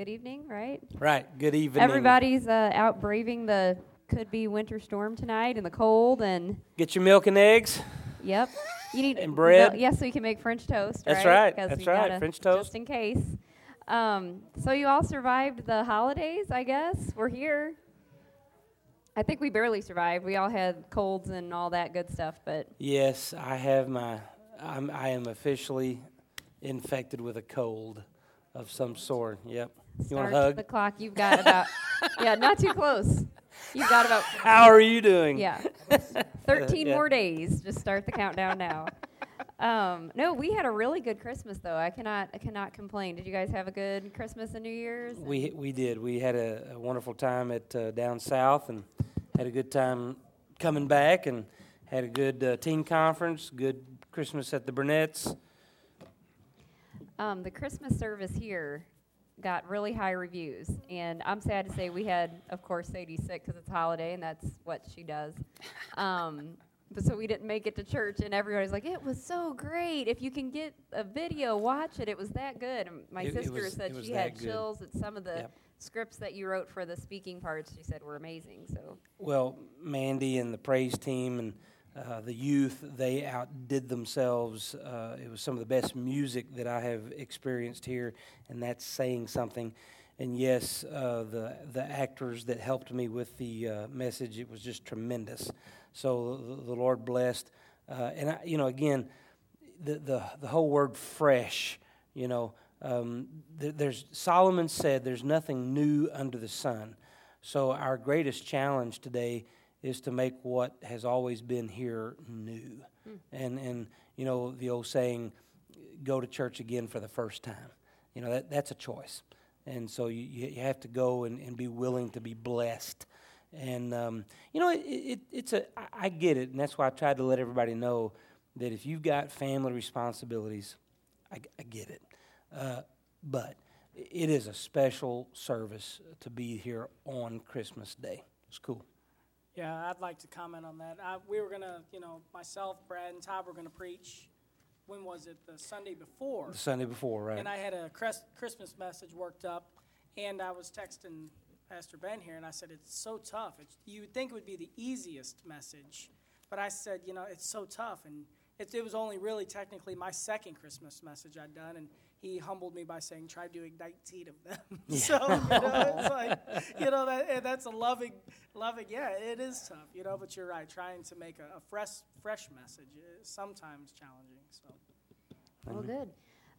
good evening, right? Right. Good evening. Everybody's uh, out braving the could be winter storm tonight in the cold and Get your milk and eggs. yep. You need And bread. Yes, so you can make French toast. That's right. right, that's right, French toast. Just in case. Um, so you all survived the holidays, I guess. We're here. I think we barely survived. We all had colds and all that good stuff, but Yes, I have my. I'm, I am officially infected with a cold of some sort. Yep. You want a hug? the clock. You've got about yeah, not too close. You've got about How are you doing? Yeah. 13 Yeah. more days. Just start the countdown now. Um, no, we had a really good Christmas though. I cannot I cannot complain. Did you guys have a good Christmas and New Year's? We we did. We had a, a wonderful time at uh, down south, and had a good time coming back, and had a good uh, teen conference. Good Christmas at the Burnett's. Um, the Christmas service here got really high reviews, and I'm sad to say we had, of course, Sadie sick because it's holiday, and that's what she does. Um, but so we didn't make it to church, and everybody's like, "It was so great! If you can get a video, watch it. It was that good." And my It- it sister was- said she had good. chills at some of the Yep. scripts that you wrote for the speaking parts. She said were amazing. So Well, Mandy and the praise team and uh, the youth, they outdid themselves. Uh, it was some of the best music that I have experienced here, and that's saying something. And yes, uh, the the actors that helped me with the uh, message, it was just tremendous. So the, the Lord blessed, uh, and I, you know, again, the the the whole word fresh, you know, um, th- there's Solomon said, "There's nothing new under the sun." So our greatest challenge today is to make what has always been here new. And and you know the old saying, go to church again for the first time. You know that that's a choice. And so you, you have to go and, and be willing to be blessed. And um, you know it, it, it's a I get it, and that's why I tried to let everybody know that if you've got family responsibilities, I, I get it. Uh, but it is a special service to be here on Christmas Day. It's cool. Yeah, I'd like to comment on that. I, we were gonna, you know, myself, Brad, and Todd were gonna preach. When was it? The Sunday before. The Sunday before, right? And I had a Chris- Christmas message worked up, and I was texting Pastor Ben here, and I said it's so tough. It's, you would think it would be the easiest message, but I said, you know, it's so tough, and it, it was only really technically my second Christmas message I'd done, and he humbled me by saying, "Try doing 19 of them." so you know, it's like, you know, that, and that's a loving, loving. Yeah, it is tough, you know, but you're right. Trying to make a, a fresh, fresh message is sometimes challenging. So. well, good.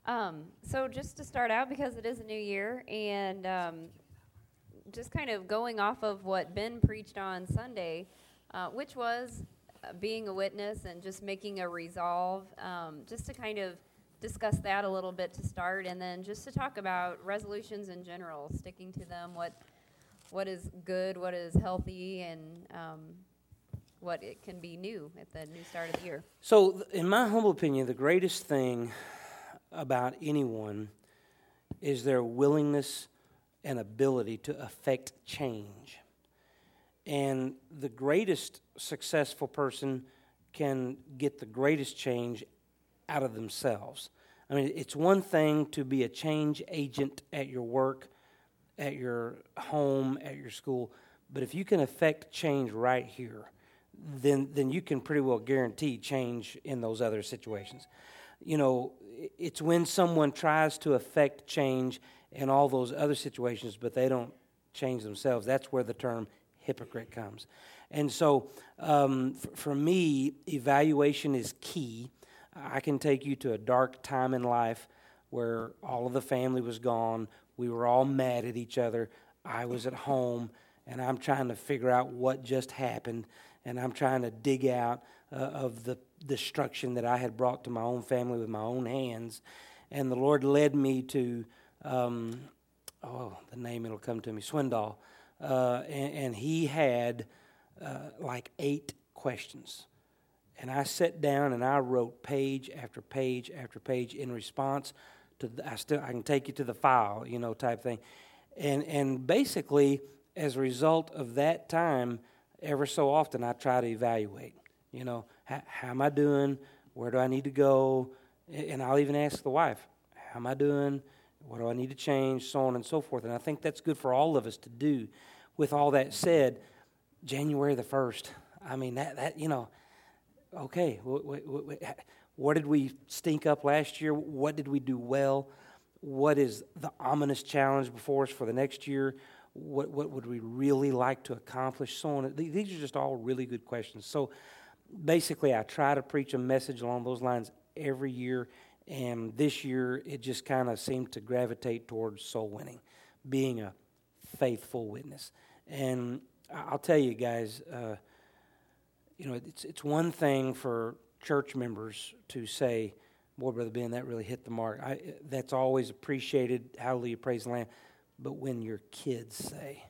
Um, so just to start out, because it is a new year, and um, just kind of going off of what Ben preached on Sunday, uh, which was uh, being a witness and just making a resolve, um, just to kind of discuss that a little bit to start, and then just to talk about resolutions in general, sticking to them, what what is good, what is healthy, and um, what it can be new at the new start of the year. So, in my humble opinion, the greatest thing about anyone is their willingness and ability to affect change. And the greatest successful person can get the greatest change out of themselves. I mean, it's one thing to be a change agent at your work, at your home, at your school, but if you can affect change right here, then then you can pretty well guarantee change in those other situations. You know, it's when someone tries to affect change in all those other situations, but they don't change themselves. That's where the term hypocrite comes. And so, um, f- for me, evaluation is key. I can take you to a dark time in life where all of the family was gone. We were all mad at each other. I was at home, and I'm trying to figure out what just happened, and I'm trying to dig out uh, of the destruction that I had brought to my own family with my own hands. And the Lord led me to, um, oh, the name it'll come to me, Swindoll. Uh, and, and he had uh, like eight questions. And I sat down and I wrote page after page after page in response to the, I still I can take you to the file, you know, type thing. And and basically as a result of that time, ever so often I try to evaluate, you know, how, how am I doing? Where do I need to go? And I'll even ask the wife, how am I doing? What do I need to change? So on and so forth. And I think that's good for all of us to do. With all that said, January the 1st, I mean, that, that you know, okay, what, did we stink up last year? What did we do well? What is the ominous challenge before us for the next year? What, what would we really like to accomplish? So on. These are just all really good questions. So basically, I try to preach a message along those lines every year. And this year, it just kind of seemed to gravitate towards soul winning, being a faithful witness. And I'll tell you guys, uh, you know, it's, it's one thing for church members to say, Boy, Brother Ben, that really hit the mark. I, that's always appreciated. Hallelujah, praise the Lamb. But when your kids say,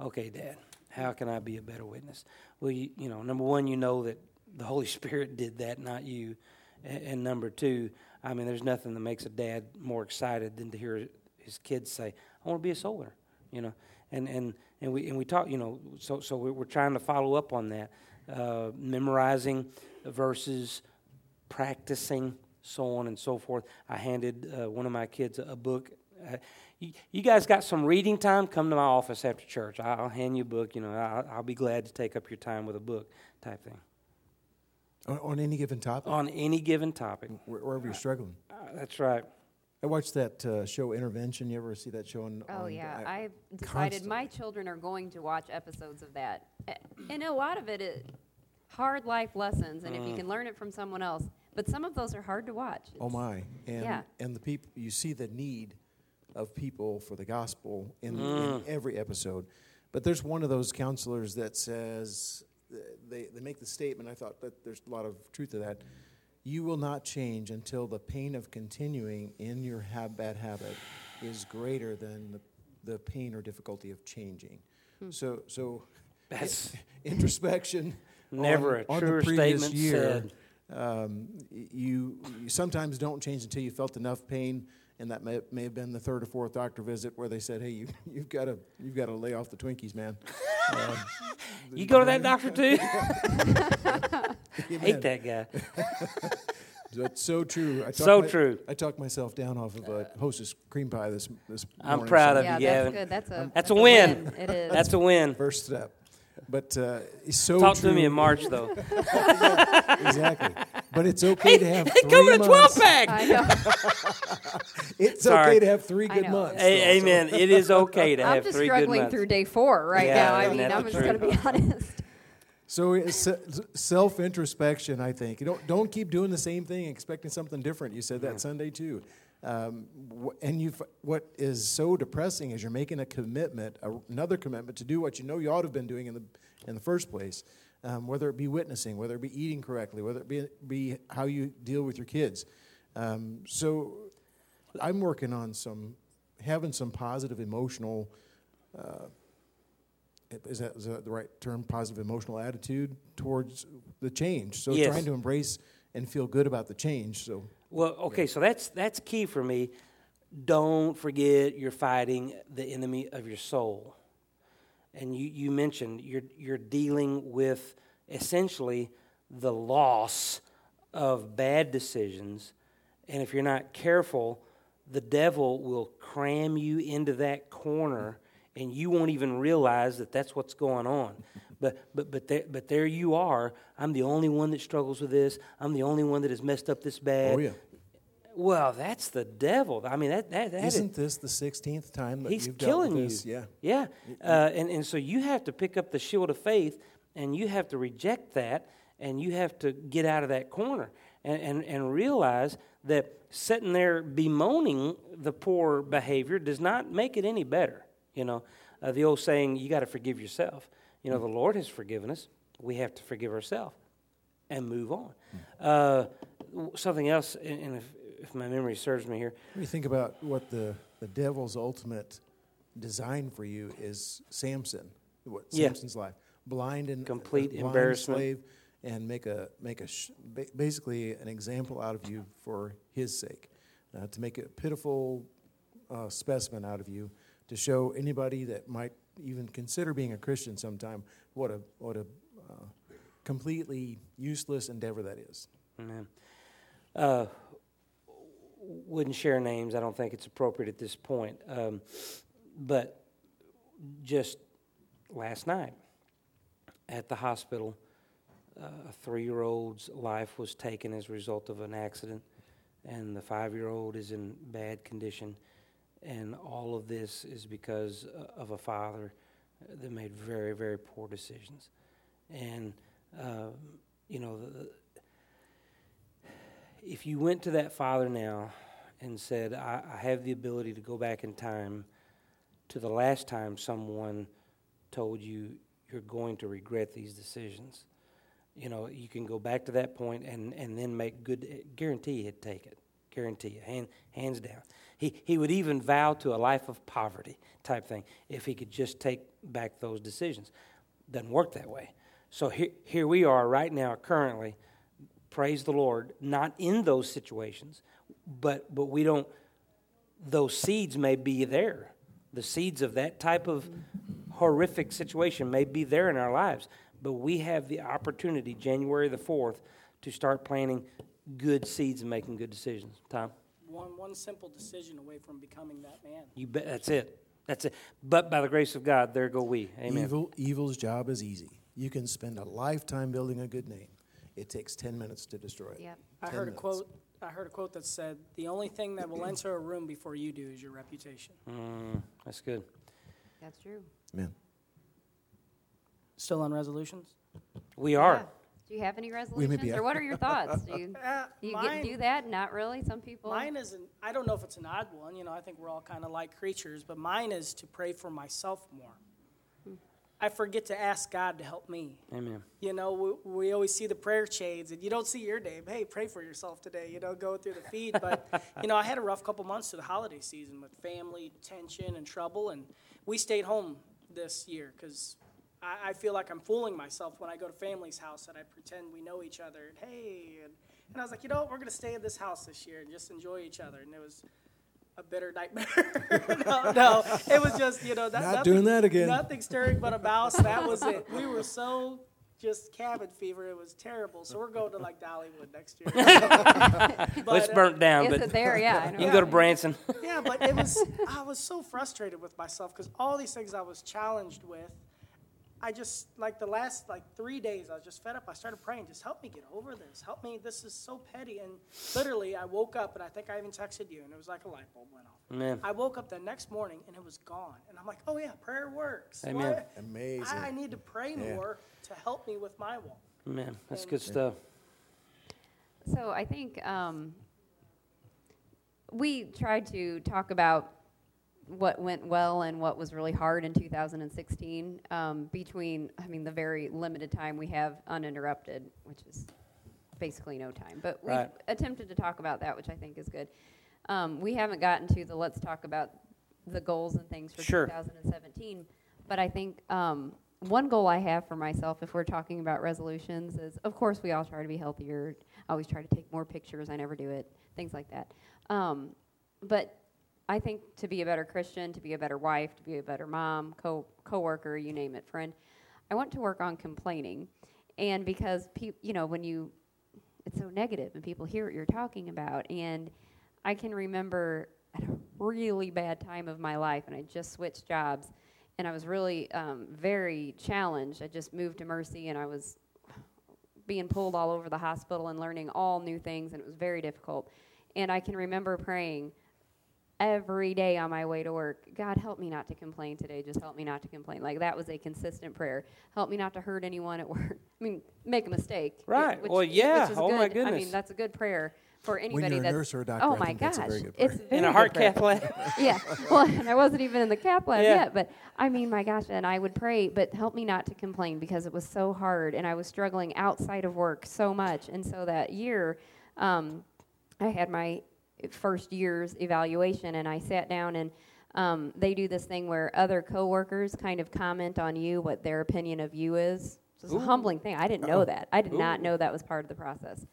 Okay, Dad, how can I be a better witness? Well, you, you know, number one, you know that the Holy Spirit did that, not you. And, and number two, I mean, there's nothing that makes a dad more excited than to hear his kids say, I want to be a soul winner, you know. And, and, and, we, and we talk, you know, so, so we're trying to follow up on that, uh, memorizing verses, practicing, so on and so forth. I handed uh, one of my kids a, book. Uh, you, you, guys got some reading time? Come to my office after church. I'll hand you a book. You know, I'll, I'll be glad to take up your time with a book type thing. On, on any given topic? On any given topic. Wherever you're struggling. Uh, that's right. I watched that uh, show Intervention. You ever see that show on? Oh on, yeah, I, have decided constantly. my children are going to watch episodes of that, and a lot of it is hard life lessons, and mm. if you mm. can learn it from someone else, but some of those are hard to watch. Oh, it's, oh my! And yeah. and the people you see the need of people for the gospel in, mm. in every episode, but there's one of those counselors that says they, they make the statement. I thought that there's a lot of truth to that. You will not change until the pain of continuing in your bad habit is greater than the, the pain or difficulty of changing. Hmm. So, so that's introspection. Never on, a truer statement year, said. Um, you, you sometimes don't change until you felt enough pain and that may, may have been the third or fourth doctor visit where they said, "Hey, you, you've got to you've got to lay off the Twinkies, man." Um, you go to that doctor too? Hate that guy. That's so true. I so my, true. I talked myself down off of a Hostess cream pie this this I'm morning. proud so of yeah, you, Gavin. That's good. That's a that's, that's a, win. win. It is. That's a win. First step. But uh, it's so Talk true. to me in March, though. exactly. But it's okay hey, to have hey, three come in a 12 pack. I know. it's Sorry. okay to have three good months. Hey, amen. It is okay to have three good months. I'm just struggling through day four right yeah, now. I mean, I'm just going to be honest. So self introspection, I think. You don't don't keep doing the same thing, expecting something different. You said that Sunday too. Um, and you, what is so depressing is you're making a commitment, another commitment to do what you know you ought to have been doing in the in the first place, um, whether it be witnessing, whether it be eating correctly, whether it be, be how you deal with your kids. Um, so, I'm working on some having some positive emotional. Uh, is that, is that the right term? Positive emotional attitude towards the change. So yes. trying to embrace and feel good about the change. So well, okay, so that's that's key for me. Don't forget you're fighting the enemy of your soul. And you, you mentioned you're you're dealing with essentially the loss of bad decisions. And if you're not careful, the devil will cram you into that corner and you won't even realize that that's what's going on. But but but there, but there you are. I'm the only one that struggles with this. I'm the only one that has messed up this bad. Oh yeah. Well, that's the devil. I mean, that that, that isn't is, this the sixteenth time that he's you've killing you? This? Yeah, yeah. Uh, and and so you have to pick up the shield of faith, and you have to reject that, and you have to get out of that corner, and and, and realize that sitting there bemoaning the poor behavior does not make it any better. You know, uh, the old saying, "You got to forgive yourself." You know, the Lord has forgiven us. We have to forgive ourselves and move on. Uh, something else, and if, if, my memory serves me here. When you think about what the, the devil's ultimate design for you is Samson, what yeah. Samson's life, blind and complete blind embarrassment, slave, and make a make a sh- basically an example out of you for his sake, uh, to make a pitiful uh, specimen out of you, to show anybody that might even consider being a Christian sometime, what a, what a uh, completely useless endeavor that is. Amen. Uh, wouldn't share names. I don't think it's appropriate at this point. Um, but just last night at the hospital, uh, a three year old's life was taken as a result of an accident, and the five year old is in bad condition. And all of this is because uh, of a father that made very, very poor decisions. And, uh, you know, the, if you went to that father now and said, I, I have the ability to go back in time to the last time someone told you you're going to regret these decisions, you know, you can go back to that point and, and then make good, guarantee he'd take it. Guarantee you, hand, hands down. He, he would even vow to a life of poverty type thing if he could just take back those decisions. Doesn't work that way. So here, here we are right now, currently, praise the Lord, not in those situations, but, but we don't, those seeds may be there. The seeds of that type of horrific situation may be there in our lives, but we have the opportunity, January the 4th, to start planting good seeds and making good decisions. Tom? One, one simple decision away from becoming that man. You bet. That's it. That's it. But by the grace of God, there go we. Amen. Evil, evil's job is easy. You can spend a lifetime building a good name. It takes 10 minutes to destroy it. Yep. I 10 heard a quote. I heard a quote that said, "The only thing that will enter a room before you do is your reputation." Mm, that's good. That's true. Man. Still on resolutions? We are. Yeah. Do you have any resolutions, or what are your thoughts? Do you, Uh, do you mine, get, do that? Not really. Some people. mine isn't. I don't know if it's an odd one. You know, I think we're all kind of like creatures, but mine is to pray for myself more. I forget to ask God to help me. Amen. You know, we, we always see the prayer chains, and you don't see your name. Hey, pray for yourself today. You know, go through the feed. But you know, I had a rough couple months to the holiday season with family tension and trouble, and we stayed home this year because I, I feel like I'm fooling myself when I go to family's house and I pretend we know each other. And hey, and, and I was like, you know, what? we're gonna stay in this house this year and just enjoy each other. And it was a bitter nightmare. no, no, it was just you know that, Not nothing- doing that again. Nothing stirring but a mouse. That was it. We were so just cabin fever. It was terrible. So we're going to like Dollywood next year. Well, But, it's uh, burnt down, Is but it there? Yeah. I you can go to Branson. yeah, but it was. I was so frustrated with myself because all these things I was challenged with. I just like the last like three days. I was just fed up. I started praying. Just help me get over this. Help me. This is so petty. And literally, I woke up and I think I even texted you, and it was like a light bulb went off. Amen. I woke up the next morning and it was gone. And I'm like, oh yeah, prayer works. Amen. What? Amazing. I, I need to pray Yeah. more to help me with my walk. Man, That's good stuff. So I think um, we tried to talk about what went well and what was really hard in 2016 um, between, I mean, the very limited time we have uninterrupted, which is basically no time. But we Right. attempted to talk about that, which I think is good. Um, we haven't gotten to the let's talk about the goals and things for Sure. 2017. But I think um, one goal I have for myself, if we're talking about resolutions, is of course we all try to be healthier. I always try to take more pictures. I never do it. Things like that. Um, but I think to be a better Christian, to be a better wife, to be a better mom, co coworker, you name it, friend, I want to work on complaining. And because pe- you know when you, it's so negative, and people hear what you're talking about, and I can remember at a really bad time of my life, and I just switched jobs, and I was really um, very challenged. I just moved to Mercy, and I was being pulled all over the hospital and learning all new things, and it was very difficult. And I can remember praying every day on my way to work, God, help me not to complain today. Just help me not to complain. Like that was a consistent prayer. Help me not to hurt anyone at work. I mean, make a mistake. Right. Which, Well, yeah. Which is Oh, good. my goodness. I mean, that's a good prayer for When anybody you're a that's. nurse or a doctor, oh my gosh, that's a very good it's very In a heart cath lab. yeah. Well, and I wasn't even in the cath lab Yeah. yet, but I mean, my gosh, and I would pray, but help me not to complain because it was so hard, and I was struggling outside of work so much, and so that year, um, I had my first year's evaluation, and I sat down and. Um, they do this thing where other coworkers kind of comment on you what their opinion of you is. It's a humbling thing. I didn't know Uh-oh. that. I did not know that was part of the process.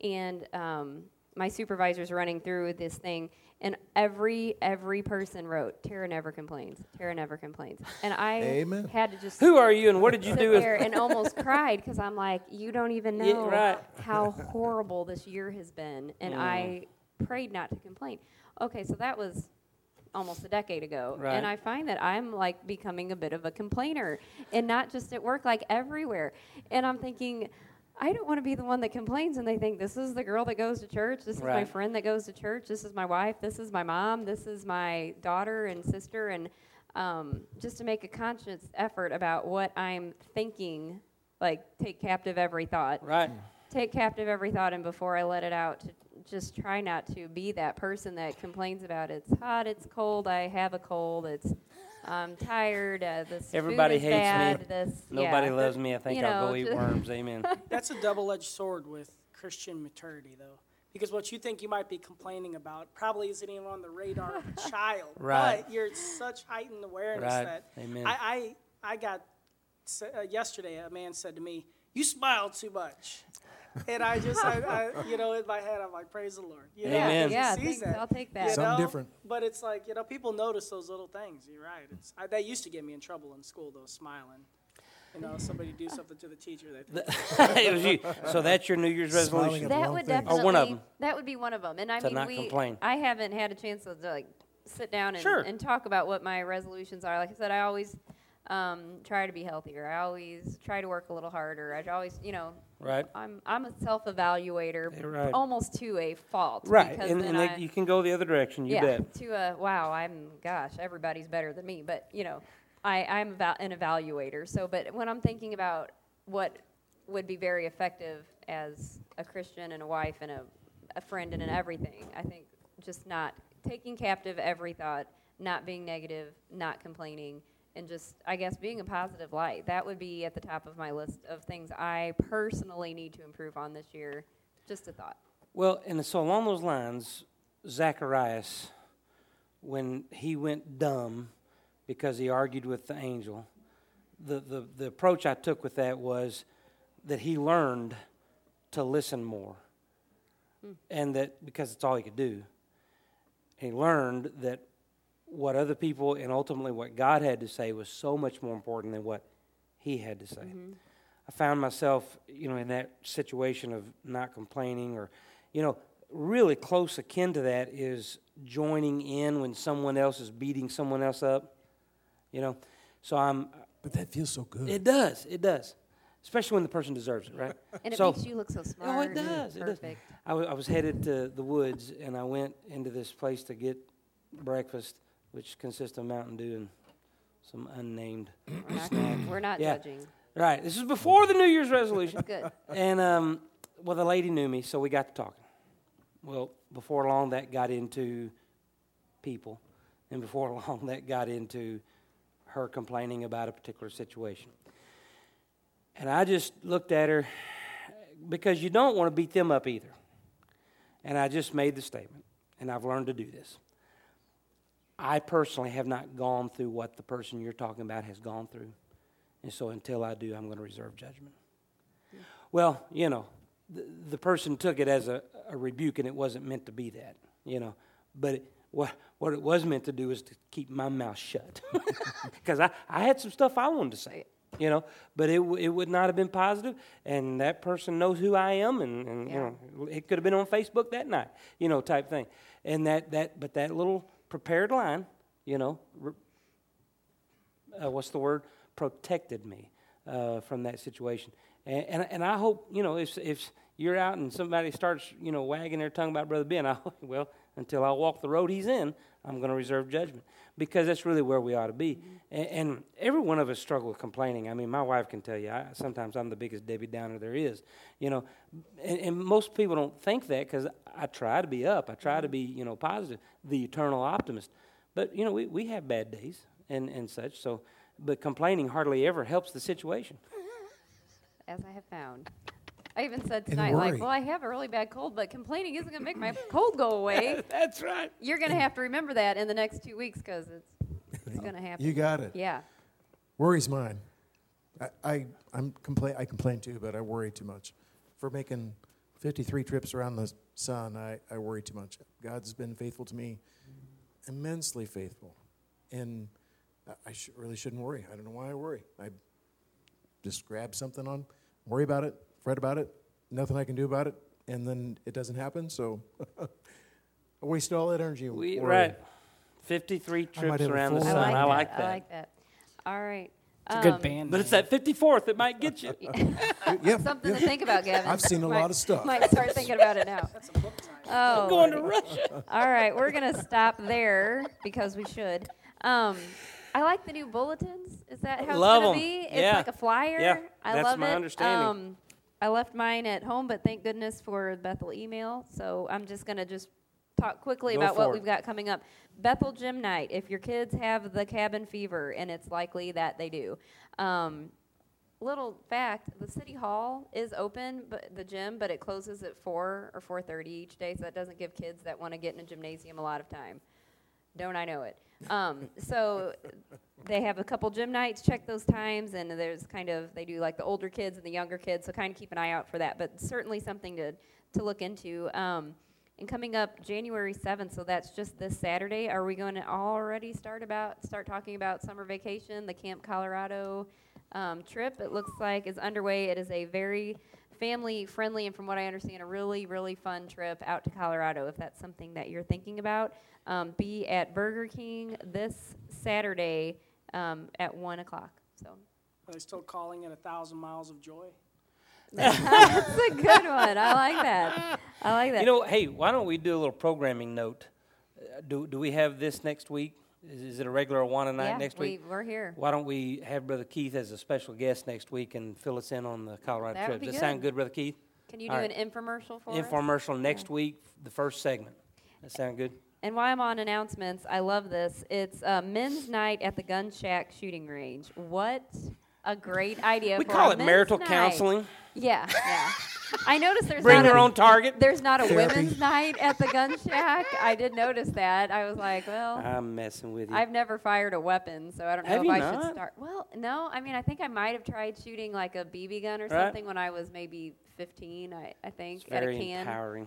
And um, my supervisor's running through this thing, and every every person wrote, "Tara never complains. Tara never complains." And I Amen. had to just Who are you and what did you do? There and almost cried because I'm like, you don't even know Yeah, right. how horrible this year has been, and Mm. I prayed not to complain. Okay, so that was almost a decade ago. Right. And I find that I'm like becoming a bit of a complainer and not just at work, like everywhere. And I'm thinking, I don't want to be the one that complains and they think this is the girl that goes to church, this is my friend that goes to church, this is my wife, this is my mom, this is my daughter and sister and um, just to make a conscious effort about what I'm thinking, like take captive every thought Right. take captive every thought and before I let it out to just try not to be that person that complains about it's hot, it's cold, I have a cold, it's I'm tired, uh, this Everybody food is hates me. This Nobody yeah. loves me. I think You I'll go eat worms. Amen. That's a double-edged sword with Christian maturity, though, because what you think you might be complaining about probably isn't even on the radar of a child. Right. But you're such heightened awareness Right. that Amen. I, I I got uh, yesterday. A man said to me, "You smile too much," and I just I, I, you know in my head I'm like, "Praise the Lord." You know, Amen. 'cause Yeah, thanks, that. I'll take that. You Something know? different. But it's like you know, people notice those little things. You're right. It's I, that used to get me in trouble in school. Though smiling, you know, somebody do something to the teacher. They it was you. So that's your New Year's resolution. That would definitely Or oh, one of 'em. that would be one of them. And I To mean, not we complain. I haven't had a chance to like sit down and, Sure. and talk about what my resolutions are. Like I said, I always um, try to be healthier. I always try to work a little harder. I always, you know, Right. I'm I'm a self-evaluator, Yeah, right. almost to a fault. Right. because And, and I, you can go the other direction. You yeah, bet. to a wow, I'm gosh, everybody's better than me, but you know, I I'm eva- an evaluator. So, but when I'm thinking about what would be very effective as a Christian and a wife and a, a friend and an everything, I think just not taking captive every thought, not being negative, not complaining, and just I guess being a positive light. That would be at the top of my list of things I personally need to improve on this year. Just a thought. Well, and so along those lines, Zacharias, when he went dumb because he argued with the angel, the, the, the approach I took with that was that he learned to listen more. Hmm. And that because it's all he could do, he learned that what other people and ultimately what God had to say was so much more important than what he had to say. Mm-hmm. I found myself, you know, in that situation of not complaining or, you know, really close akin to that is joining in when someone else is beating someone else up, you know. So I'm, But that feels so good. it does, it does, especially when the person deserves it, right? And it so, makes you look so smart. Oh, it and does. It does. Perfect. I wa- I was headed to the woods and I went into this place to get breakfast, which consists of Mountain Dew and some unnamed We're not, we're not Yeah. judging. Right. This is before the New Year's resolution. Good. and um, well, the lady knew me, so we got to talking. Well, before long, that got into people, and before long, that got into her complaining about a particular situation. And I just looked at her because you don't want to beat them up either. And I just made the statement, and I've learned to do this. I personally have not gone through what the person you're talking about has gone through. And so until I do, I'm going to reserve judgment. Well, you know, the, the person took it as a, a rebuke, and it wasn't meant to be that, you know. But it, what, what it was meant to do is to keep my mouth shut. Because I, I had some stuff I wanted to say, you know, but it, it would not have been positive, and that person knows who I am, and, and you know, it could have been on Facebook that night, you know, type thing. And that, that but that little prepared line, you know, uh, what's the word? Protected me uh, from that situation. And, and, and I hope, you know, if, if you're out and somebody starts, you know, wagging their tongue about Brother Ben, I well, until I walk the road he's in, I'm going to reserve judgment because that's really where we ought to be. And, and every one of us struggle with complaining. I mean, my wife can tell you, I, sometimes I'm the biggest Debbie Downer there is, you know. And, and most people don't think that because I try to be up. I try to be, you know, positive, the eternal optimist. But, you know, we, we have bad days and, and such. So, but complaining hardly ever helps the situation. as I have found. I even said tonight, like, well, I have a really bad cold, but complaining isn't going to make my cold go away. That's right. You're going to have to remember that in the next two weeks because it's, it's going to happen. You got it. yeah. Worry's mine. I, I I'm complain I complain too, but I worry too much. For making 53 trips around the sun, I, I worry too much. God's been faithful to me, immensely faithful, and I, I sh- really shouldn't worry. I don't know why I worry. I just grab something on, worry about it, fret about it, nothing I can do about it, and then it doesn't happen. So Waste all that energy. We, right. 53 trips around the sun. I like, I that. like that. I like that. All right. It's a good Um, band. But it's that 54th that might get you. Yep, Something yep. to think about, Gavin. I've seen a Might- lot of stuff. Might start thinking about it now. That's a book title. Oh, Going to Russia. All right, we're gonna stop there because we should. Um, I like the new bulletins. Is that how Love it's 'em. gonna be? It's Yeah. like a flyer. Yeah, I that's love my it. understanding. Um, I left mine at home, but thank goodness for Bethel email. So I'm just gonna just talk quickly Go about what it. we've got coming up. Bethel Gym Night. If your kids have the cabin fever, and it's likely that they do. Um, little fact: the city hall is open, but the gym, but it closes at four or four thirty each day. So that doesn't give kids that want to get in a gymnasium a lot of time. Don't I know it? Um, so they have a couple gym nights. Check those times, and there's kind of they do like the older kids and the younger kids. So kind of keep an eye out for that. But certainly something to to look into. Um, and coming up January seventh, so that's just this Saturday. Are we going to already start about start talking about summer vacation, the Camp Colorado um, trip? It looks like is underway. It is a very family friendly and from what I understand, a really, really fun trip out to Colorado. If that's something that you're thinking about, um, be at Burger King this Saturday um, at one o'clock. So Are they still calling it a thousand miles of joy? that's a good one. I like that. I like that. You know, hey, why don't we do a little programming note? Uh, do, do we have this next week? Is, is it a regular Awana night yeah, next we, week? we're here. Why don't we have Brother Keith as a special guest next week and fill us in on the Colorado That trip? would be Does that sound good, Brother Keith? Can you do all an infomercial for us? Infomercial next week, the first segment. That sound good? And while I'm on announcements, I love this. It's uh, men's night at the Gun Shack shooting range. What a great idea! We call it marital night. counseling. Yeah, yeah. I noticed there's Bring not your a, own target. There's not a Therapy. women's night at the Gun Shack. I did notice that. I was like, well, I'm messing with you. I've never fired a weapon, so I don't know Have if I not? should start. Well, no. I mean, I think I might have tried shooting like a BB gun or Right. something when I was maybe 15. I, I think it's at a very can. empowering.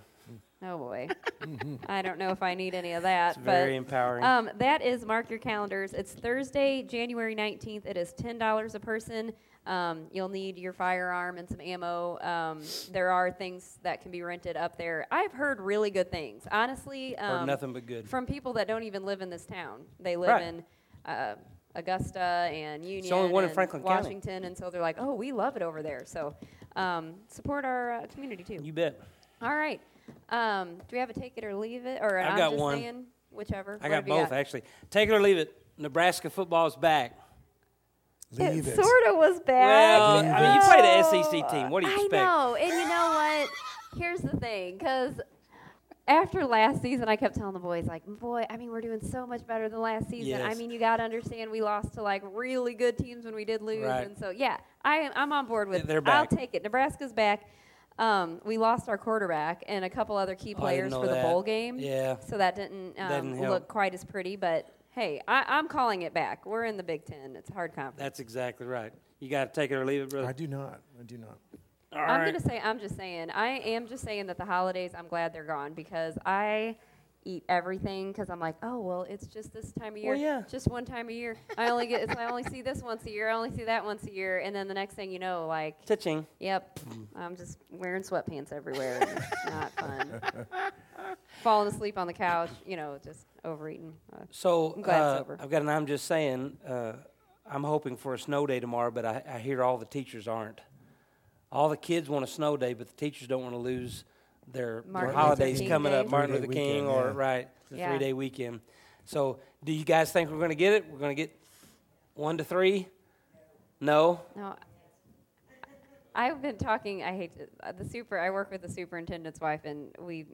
Oh boy, I don't know if I need any of that. It's but very empowering. um, that is mark your calendars. It's Thursday, January 19th. It is $10 a person. Um, you'll need your firearm and some ammo. Um, there are things that can be rented up there. I've heard really good things. Honestly, Heard um, nothing but good. from people that don't even live in this town. They live Right. in uh, Augusta and Union It's the only one in Franklin County. Washington, and so they're like, "Oh, we love it over there." So um, support our uh, community too. You bet. All right. Um, do we have a take it or leave it, or I'm got just one. saying whichever? I got both, actually. Take it or leave it. Nebraska football is back. Leave it it. sort of was bad. Well, I mean, you played an SEC team. What do you I expect? know, and you know what? Here's the thing, because after last season, I kept telling the boys, like, boy, I mean, we're doing so much better than last season. I mean, you got to understand, we lost to like really good teams when we did lose, Right. and so yeah, I, I'm on board with. They're back. I'll take it. Nebraska's back. Um, we lost our quarterback and a couple other key Oh, I didn't players know for the that. bowl game. Yeah. So that didn't, um, Didn't look quite as pretty, but hey, I, I'm calling it back. We're in the Big Ten. It's a hard conference. That's exactly right. You got to take it or leave it, brother. I do not. I do not. All I'm right. gonna say I'm just saying I am just saying that the holidays I'm glad they're gone because I eat everything because I'm like oh well it's just this time of year Well, yeah. just one time a year I only get I only see this once a year I only see that once a year and then the next thing you know like Touching. yep I'm just wearing sweatpants everywhere and it's not fun falling asleep on the couch you know just overeating uh, So I'm glad it's uh, over. I've got an I'm just saying, uh, I'm hoping for a snow day tomorrow, but I, I hear all the teachers aren't. All the kids want a snow day, but the teachers don't want to lose their, their Martin Luther holidays King coming Day. up, Martin Luther King, weekend, or yeah. right, the Yeah. three day weekend. So, do you guys think we're going to get it? We're going to get one to three? No. No, I've been talking. I hate to, uh, the super. I work with the superintendent's wife, and we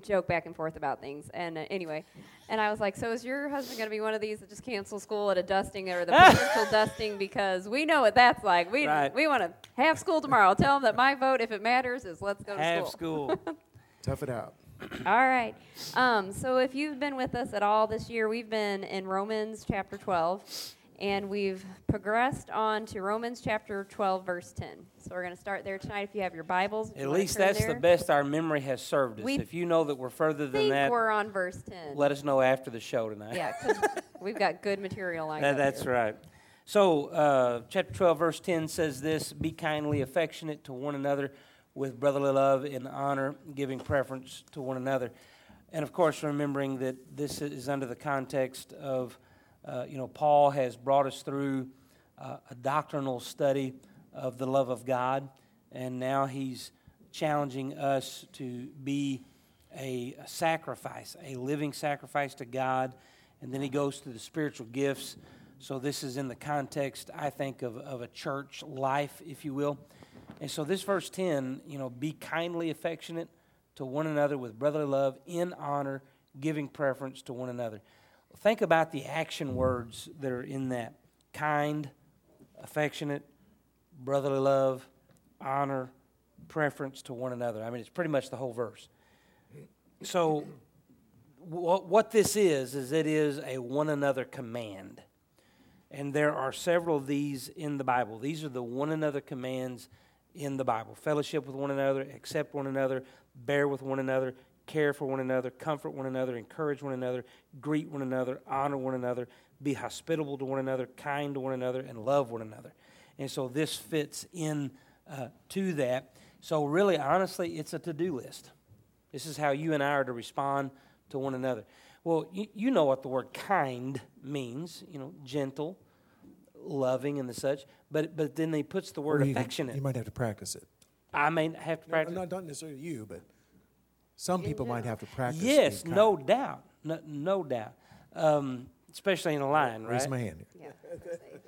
joke back and forth about things. And uh, anyway, and I was like, "So is your husband going to be one of these that just cancel school at a dusting or the potential dusting because we know what that's like. We Right. we want to have school tomorrow. Tell them that my vote, if it matters, is let's go to Have school. school. Tough it out. All right. Um, so if you've been with us at all this year, we've been in Romans chapter 12, and we've progressed on to Romans chapter 12, verse 10. So we're going to start there tonight. If you have your Bibles, you At least that's there. the best our memory has served us. We if you know that we're further than that, we're on verse 10. let us know after the show tonight. yeah, 'cause we've got good material lined That, that's here. right. So, uh, chapter 12, verse 10 says this Be kindly affectionate to one another with brotherly love and honor, giving preference to one another. and of course, remembering that this is under the context of, uh, you know, Paul has brought us through uh, a doctrinal study of the love of God, and now he's challenging us to be a, a sacrifice, a living sacrifice to God. And then he goes to the spiritual gifts. So this is in the context, I think, of, of a church life, if you will. And so this verse 10, you know, be kindly affectionate to one another with brotherly love, in honor, giving preference to one another. Think about the action words that are in that kind, affectionate, brotherly love, honor, preference to one another. I mean, it's pretty much the whole verse. So, what, this is, is it is a one another command. And there are several of these in the Bible. These are the one another commands in the Bible fellowship with one another, accept one another, bear with one another, care for one another, comfort one another, encourage one another, greet one another, honor one another, be hospitable to one another, kind to one another, and love one another. And so this fits in uh, to that. So, really, honestly, it's a to do list. This is how you and I are to respond to one another. Well, you, you know what the word kind means, you know, gentle, loving, and the such. But, but then he puts the word you, affectionate. you might have to practice it. I may have to practice. Not, not necessarily you, but some people might have to practice. Yes, being no doubt. No, no doubt. Um, especially in a line, right? Raise my hand. Yeah.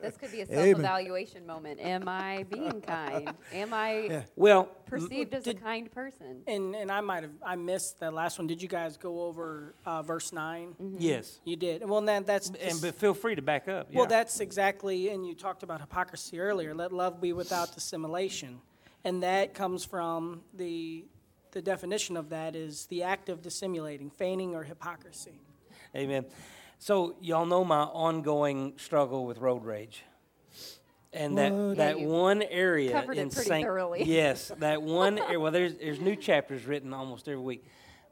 This could be a self-evaluation moment. Am I being kind? Am I Yeah. Well, perceived as a kind person? And and I might have I missed that last one. Did you guys go over uh, verse 9 yes. You did. Well, then that's And but feel free to back up. well, that's exactly. And you talked about hypocrisy earlier. Let love be without dissimulation, and that comes from the the definition of that is the act of dissimulating, feigning, or hypocrisy. Amen. So y'all know my ongoing struggle with road rage. And that, What? that Yeah, one area covered it in pretty Saint, thoroughly. yes, that one area. Well, there's there's new chapters written almost every week.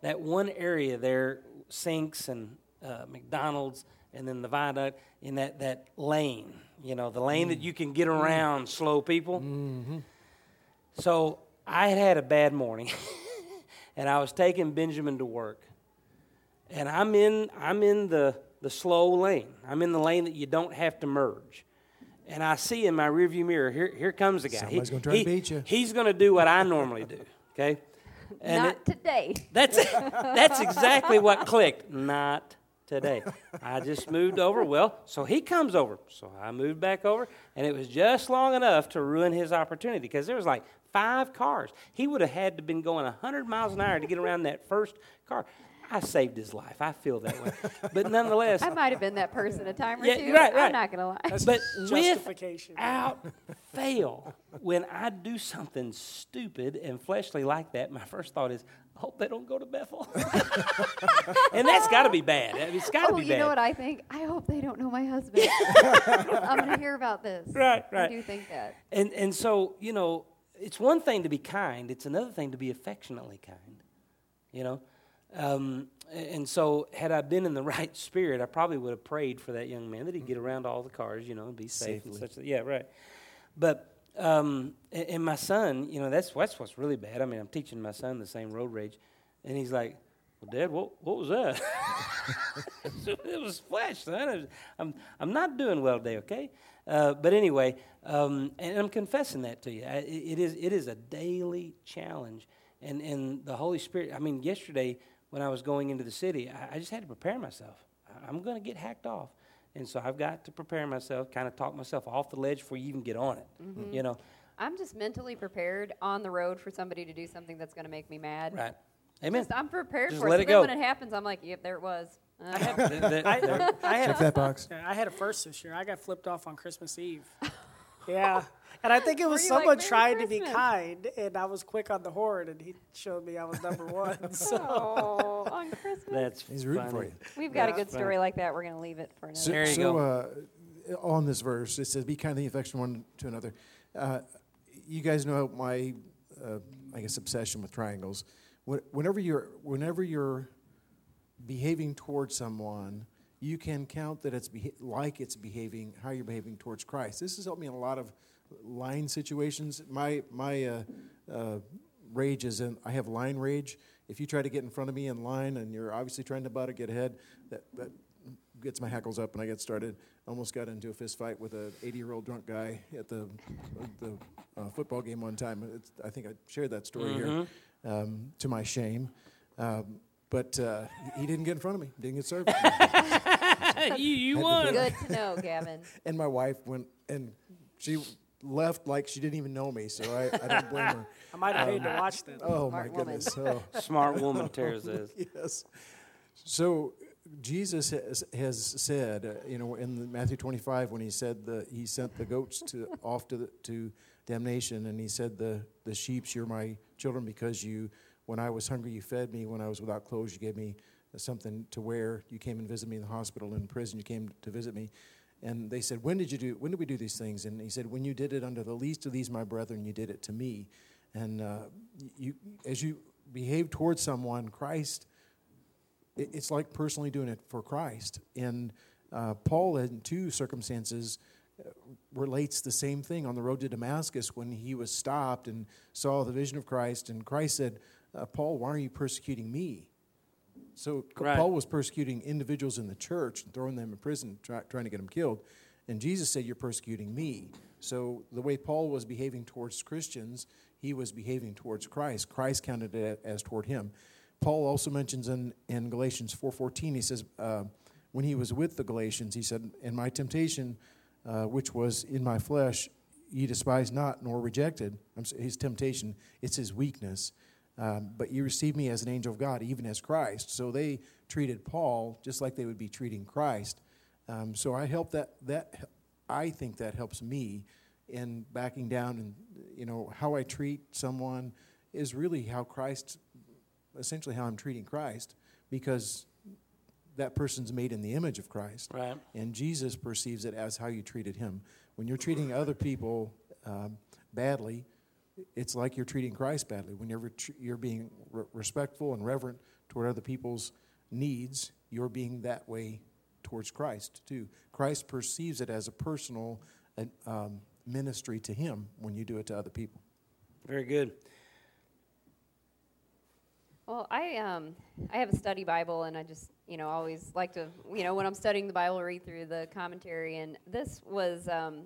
That one area there, sinks and uh, McDonald's, and then the viaduct in that that lane. You know, the lane that mm. you can get around mm. slow people. Mm-hmm. So I had had a bad morning, and I was taking Benjamin to work, and I'm in I'm in the the slow lane. I'm in the lane that you don't have to merge. And I see in my rearview mirror, here here comes the guy. Somebody's gonna try to beat you. He's going to do what I normally do. Okay. And Not it- today. that's that's exactly what clicked. Not today. I just moved over. Well, so he comes over. So I moved back over, and it was just long enough to ruin his opportunity because there was like five cars. He would have had to been going 100 miles an hour to get around that first car. I saved his life. I feel that way. But nonetheless, I might have been that person a time or Yeah, two. right, right. I'm not gonna lie. That's but Justification. without fail, when I do something stupid and fleshly like that, my first thought is, I hope they don't go to Bethel. and that's got to be bad. It's got to oh, be you bad. know what I think? I hope they don't know my husband. I'm gonna hear about this. Right, right. I right. do think that. And and so you know, it's one thing to be kind; it's another thing to be affectionately kind. You know, um, and so had I been in the right spirit, I probably would have prayed for that young man that he'd get around all the cars, you know, and be safe and Safely. such. Yeah, right. But um, and, and my son, you know, that's that's what's really bad. I mean, I'm teaching my son the same road rage, and he's like. Well, Dad, what, what was that? it was flesh, son. Was- I'm, I'm not doing well today, okay? Uh, but anyway, um, and I'm confessing that to you. I, it, is, it is a daily challenge. And, and the Holy Spirit, I mean, yesterday when I was going into the city, I, I just had to prepare myself. I- I'm going to get hacked off. And so I've got to prepare myself, kind of talk myself off the ledge before you even get on it. You know, I'm just mentally prepared on the road for somebody to do something that's gonna make me mad. right? Amen. Just, I'm prepared Just for let it. it so then go. when it happens, I'm like, yep, there it was. Th- th- I, I had Check a, that box. I had a first this year. I got flipped off on Christmas Eve. Yeah. And I think it was Were you like, someone "Merry trying to be kind, and I was quick on the horn, and he showed me I was number one. So oh, on Christmas. that's He's rooting for you. We've got a good story like that. We're gonna leave it for another. So, There you so, go. Uh, on this verse, it says, "Be kindly affectionate one to another." Uh, you guys know my, uh, I guess, obsession with triangles. Whenever you're, whenever you're behaving towards someone, you can count that it's beha- like it's behaving how you're behaving towards Christ. This has helped me in a lot of line situations. My my uh, uh, rage is in, I have line rage. If you try to get in front of me in line and you're obviously trying to butt or get ahead, that, that gets my hackles up and I get started. Almost got into a fist fight with an 80 year old drunk guy at the, the uh, football game one time. It's, I think I shared that story here Mm-hmm. um, to my shame. Um, but uh, he didn't get in front of me, didn't get served. you you won. Good to know, Gavin. and my wife went and she left like she didn't even know me, so I, I don't blame her. I might have hated to watch that. Oh my woman. goodness. Oh. Smart woman, Tara says. yes. So Jesus has, has said, uh, you know, in Matthew 25, when he said the, he sent the goats to off to the, to damnation, and he said the the sheep's you're my children because you, when I was hungry, you fed me. When I was without clothes, you gave me something to wear. You came and visited me in the hospital and in prison. You came to visit me. And they said, When did you do? When did we do these things? And he said, When you did it under the least of these, my brethren, you did it to me. And uh, you, as you behave towards someone, Christ it- it's like personally doing it for Christ. And uh, Paul, in two circumstances, uh, relates the same thing on the road to Damascus when he was stopped and saw the vision of Christ. And Christ said, uh, Paul, why are you persecuting me? So Right. Paul was persecuting individuals in the church and throwing them in prison, try, trying to get them killed. And Jesus said, You're persecuting me. So the way Paul was behaving towards Christians, he was behaving towards Christ. Christ counted it as toward him. Paul also mentions in, in Galatians 4.14, he says, uh, when he was with the Galatians, he said, In my temptation, uh, which was in my flesh, ye despise not nor rejected. His temptation, it's his weakness. Um, but you received me as an angel of God, even as Christ. So they treated Paul just like they would be treating Christ. Um, so I help that that I think that helps me in backing down and you know how I treat someone is really how Christ, essentially how I'm treating Christ, because that person's made in the image of Christ. Right. And Jesus perceives it as how you treated him. When you're treating other people um, badly, it's like you're treating Christ badly. Whenever tr- you're being re- respectful and reverent toward other people's needs, you're being that way towards Christ too. Christ perceives it as a personal uh, um, ministry to him when you do it to other people. Very good. Well, I um I have a study Bible, and I just you know always like to you know when I'm studying the Bible, read through the commentary, and this was um,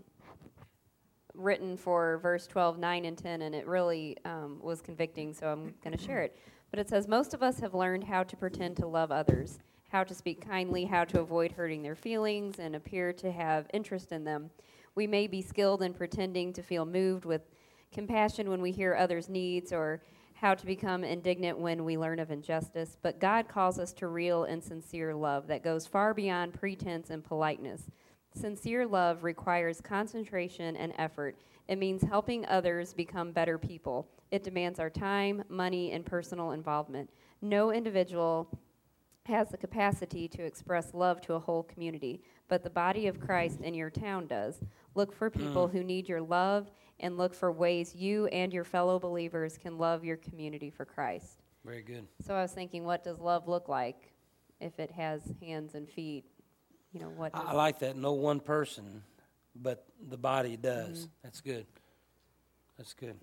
written for verse 12, 9, and 10, and it really um, was convicting, so I'm going to share it. But it says, Most of us have learned how to pretend to love others, how to speak kindly, how to avoid hurting their feelings, and appear to have interest in them. We may be skilled in pretending to feel moved with compassion when we hear others' needs or how to become indignant when we learn of injustice, but God calls us to real and sincere love that goes far beyond pretense and politeness. Sincere love requires concentration and effort. It means helping others become better people. It demands our time, money, and personal involvement. No individual has the capacity to express love to a whole community, but the body of Christ in your town does. Look for hmm. people who need your love and look for ways you and your fellow believers can love your community for Christ. Very good. So I was thinking, what does love look like if it has hands and feet? You know, what I, I like that. No one person, but the body does. Mm-hmm. That's good. That's good.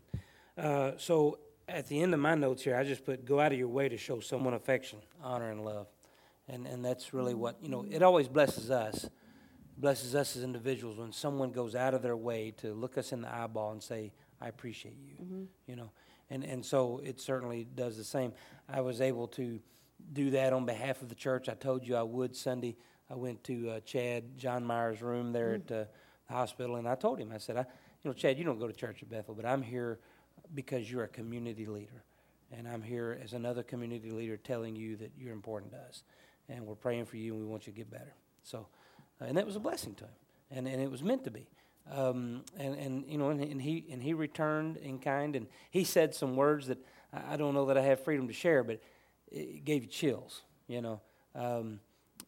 Uh, so at the end of my notes here, I just put go out of your way to show someone affection, honor, and love. And, and that's really what, you know, mm-hmm. it always blesses us. Blesses us as individuals when someone goes out of their way to look us in the eyeball and say, I appreciate you. Mm-hmm. You know, and, and so it certainly does the same. I was able to do that on behalf of the church. I told you I would Sunday. I went to uh, Chad John Meyer's room there at uh, the hospital, and I told him, I said, I, you know, Chad, you don't go to church at Bethel, but I'm here because you're a community leader, and I'm here as another community leader telling you that you're important to us, and we're praying for you, and we want you to get better. So, uh, and that was a blessing to him, and, and it was meant to be. Um, and, and you know, and, and he and he returned in kind, and he said some words that I, I don't know that I have freedom to share, but it gave you chills, you know. Um,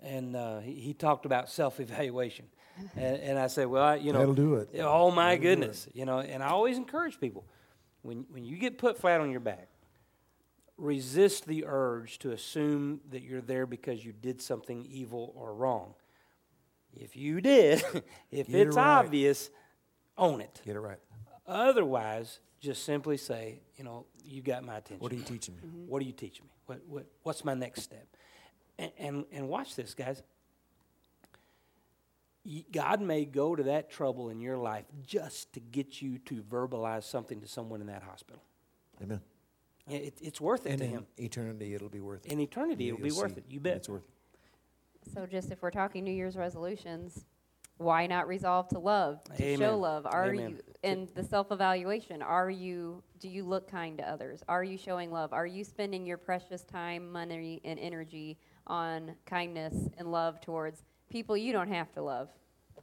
and uh, he, he talked about self-evaluation, and, and I said, well, I, you know, That'll do it. Oh my goodness, you know. And I always encourage people when when you get put flat on your back, resist the urge to assume that you're there because you did something evil or wrong. If you did, if Get it it's right. obvious, own it. Get it right. Otherwise, just simply say, you know, you got my attention. What are you teaching me? What are you teaching me? What, what, what's my next step? And, and, and watch this, guys. God may go to that trouble in your life just to get you to verbalize something to someone in that hospital. Amen. It, it's worth it And to in Him. eternity, it'll be worth it. In eternity, it'll be You'll worth it. You bet. It's worth it. So, just if we're talking New Year's resolutions, why not resolve to love, to Amen. show love? Are Amen. you and the self-evaluation? Are you? Do you look kind to others? Are you showing love? Are you spending your precious time, money, and energy on kindness and love towards people you don't have to love?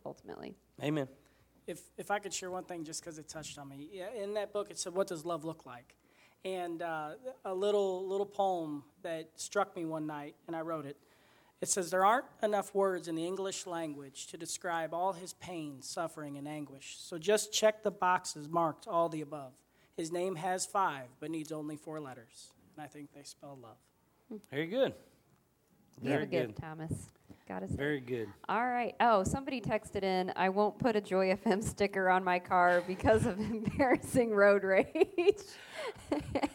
Ultimately, Amen. if if I could share one thing, just because it touched on me, yeah, in that book it said, "What does love look like?" And uh, a little little poem that struck me one night, and I wrote it. It says, "There aren't enough words in the English language to describe all his pain, suffering, and anguish. So just check the boxes marked all the above. His name has five, but needs only four letters, and I think they spell love." Very good. You Very have a gift, good. Thomas. Got to say. Very good. All right. Oh, somebody texted in. I won't put a Joy FM sticker on my car because of embarrassing road rage.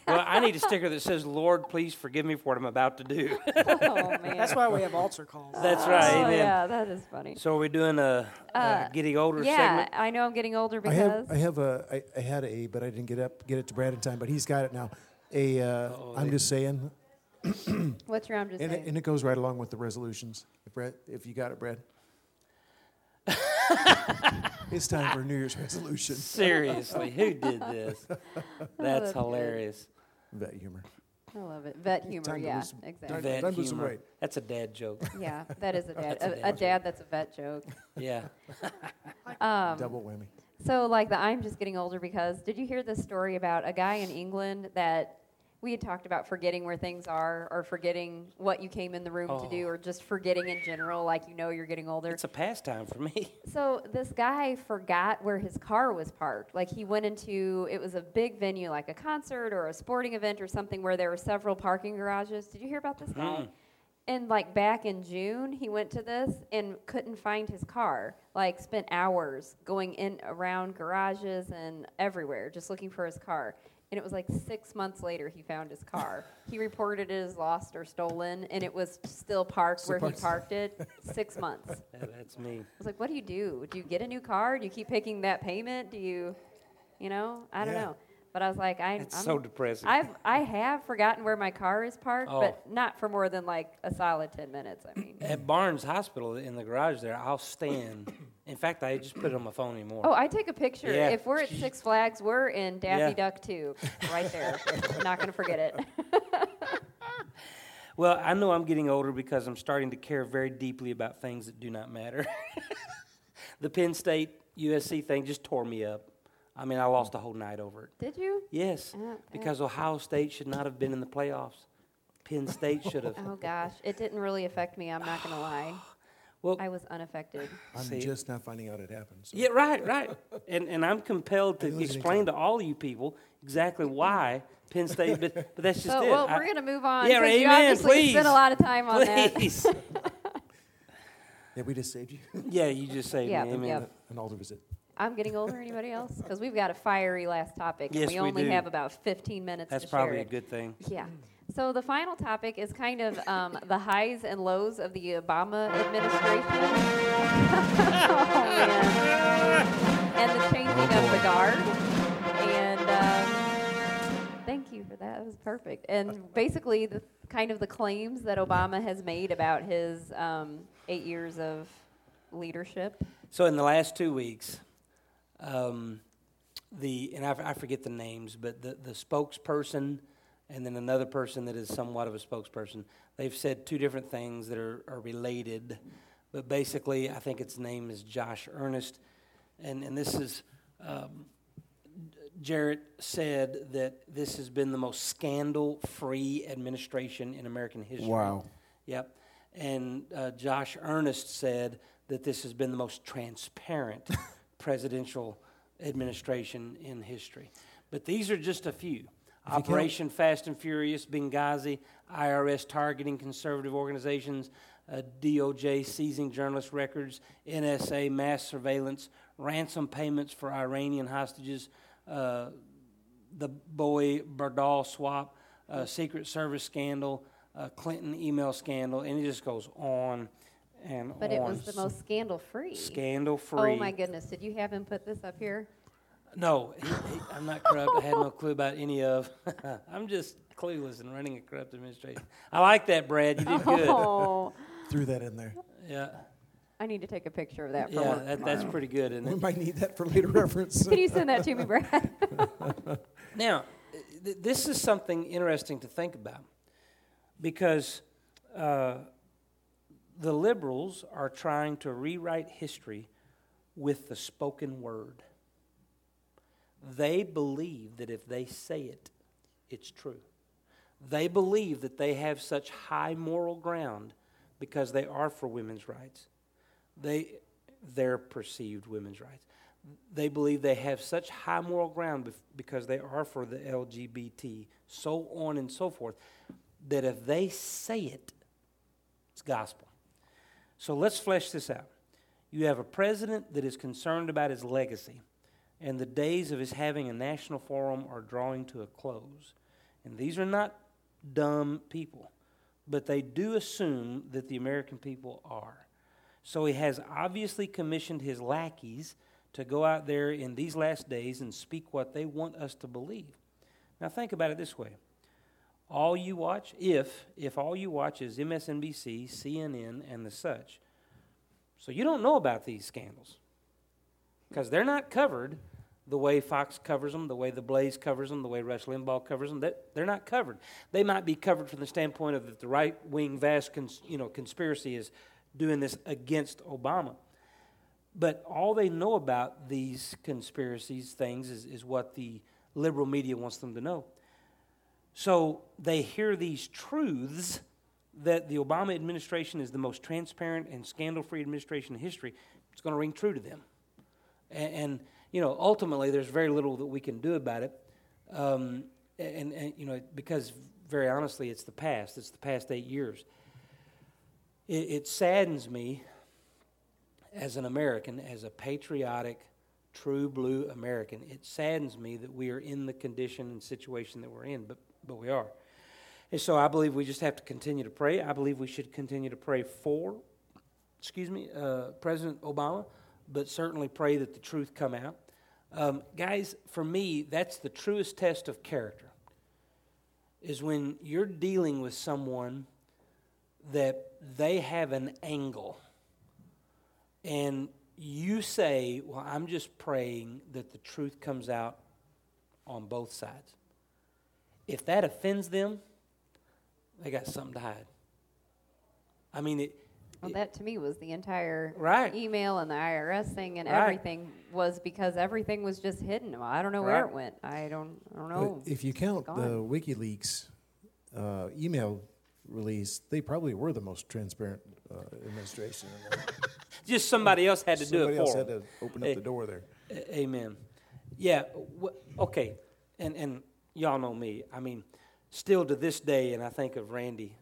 Well, I need a sticker that says, Lord, please forgive me for what I'm about to do. oh man. That's why we have altar calls. That's right. Oh, Amen. yeah, that is funny. So are we doing a, a Uh, getting older Yeah, segment? I know I'm getting older I because have, I have a, I, I had a, but I didn't get up, get it to Brad in time, but he's got it now. A, uh, I'm just saying, what's your I'm just and it, and it goes right along with the resolutions. If Brad, if you got it, Brad. it's time for a New Year's resolution. Seriously, who did this? That's that's good. hilarious. Vet humor. I love it. Vet humor. Time Yeah, lose- exactly. Vet time to some humor. weight. That's a dad joke. Yeah, that is a dad. A a, dad a dad that's a vet joke. Yeah. Um, Double whammy. So, like the I'm just getting older because did you hear this story about a guy in England that we had talked about forgetting where things are or forgetting what you came in the room to do Oh. or just forgetting in general, like you know you're getting older? It's a pastime for me. So this guy forgot where his car was parked. Like he went into it was a big venue, like a concert or a sporting event or something, where there were several parking garages. Did you hear about this guy? Mm. And like back in June, he went to this and couldn't find his car. Like spent hours going in around garages and everywhere just looking for his car. And it was like six months later he found his car. he reported it as lost or stolen, and it was still parked Still where he parked it. Six months. That- That's me. I was like, what do you do? Do you get a new car? Do you keep picking that payment? Do you, you know, I don't Yeah. know. But I was like, I, It's I'm, so depressing. I've, I have forgotten where my car is parked, Oh. but not for more than like a solid 10 minutes. I mean, At Barnes Hospital in the garage there, I'll stand. In fact, I just put it on my phone anymore. oh, I take a picture. Yeah. If we're at Six Flags, we're in Daffy Yeah. Duck 2, right there. not going to forget it. Well, I know I'm getting older because I'm starting to care very deeply about things that do not matter. the Penn State USC thing just tore me up. I mean, I lost a whole night over it. Did you? Yes, Uh, because Ohio State should not have been in the playoffs. Penn State should have. Oh, gosh. It didn't really affect me. I'm not going to lie. Well, I was unaffected. I'm See- just now finding out it happens. so- yeah, right, right. And and I'm compelled to explain to all you people exactly why Penn State. But, but that's just So, it. well, I- we're going to move on. Yeah, 'cause you amen, obviously please. spent a lot of time on that. Yeah, we just saved you. yeah, you just say Yeah, me. Amen. yep. An altar visit. I'm getting older. Anybody else? Because we've got a fiery last topic, and Yes, we we only do. have about 15 minutes That's to share probably a good thing. Yeah. So the final topic is kind of um, the highs and lows of the Obama administration. oh man! And the changing of the guard. And um, thank you for that. That was perfect. And basically, the kind of the claims that Obama has made about his um, eight years of leadership. So in the last two weeks, um, the and I, I forget the names, but the, the spokesperson and then another person that is somewhat of a spokesperson, they've said two different things that are, are related. But basically, I think its name is Josh Earnest, and and this is. Um, Jarrett said that this has been the most scandal-free administration in American history. Wow. Yep. And uh, Josh Earnest said that this has been the most transparent presidential administration in history. But these are just a few. Operation Fast and Furious, Benghazi, IRS targeting conservative organizations, uh, DOJ seizing journalist records, NSA mass surveillance, ransom payments for Iranian hostages, uh, the Bowe Bergdahl swap, uh, Secret Service scandal, uh, Clinton email scandal, and it just goes on and But on. it was the most scandal free. scandal free. Oh my goodness! Did you have him put this up here? No, he, he, I'm not corrupt. I had no clue about any of. I'm just clueless and running a corrupt administration. I like that, Brad. You did good. Oh, Threw that in there. Yeah, I need to take a picture of that for yeah, that, that's pretty good, isn't We it? might need that for later reference. Can you send that to me, Brad? Now, th- this is something interesting to think about because uh, the liberals are trying to rewrite history with the spoken word. They believe that if they say it, it's true. They believe that they have such high moral ground because they are for women's rights. They, their perceived women's rights. They believe they have such high moral ground because they are for the LGBT, so on and so forth, that if they say it, it's gospel. So let's flesh this out. You have a president that is concerned about his legacy, and the days of his having a national forum are drawing to a close. And these are not dumb people, but they do assume that the American people are. So he has obviously commissioned his lackeys to go out there in these last days and speak what they want us to believe. Now think about it this way. All you watch, if if all you watch is MSNBC, CNN, and the such, so you don't know about these scandals because they're not covered the way Fox covers them, the way the Blaze covers them, the way Rush Limbaugh covers them. That they're not covered. They might be covered from the standpoint of that the right wing vast cons, you know conspiracy is doing this against Obama. But all they know about these conspiracies things is, is what the liberal media wants them to know. So they hear these truths that the Obama administration is the most transparent and scandal free administration in history. It's going to ring true to them. And, and, you know, ultimately, there's very little that we can do about it. Um, and, and, you know, because very honestly, it's the past, it's the past eight years. It, it saddens me as an American, as a patriotic, true blue American, it saddens me that we are in the condition and situation that we're in, but, but we are. And so I believe we just have to continue to pray. I believe we should continue to pray for, excuse me, uh, President Obama, but certainly pray that the truth come out. Um, guys, for me, that's the truest test of character, is when you're dealing with someone that they have an angle and you say, Well, I'm just praying that the truth comes out on both sides. If that offends them, they got something to hide. I mean, it. Well, that to me was the entire Right. email and the IRS thing and Right. everything was because everything was just hidden. Well, I don't know where Right. it went. I don't. I don't But know. if you count the. WikiLeaks uh, email release, they probably were the most transparent uh, administration. in there. Just somebody else had to Somebody do it Somebody else for had to open Hey. up the door there. A- Amen. Yeah. wh- okay. And and y'all know me. I mean, still to this day, and I think of Randy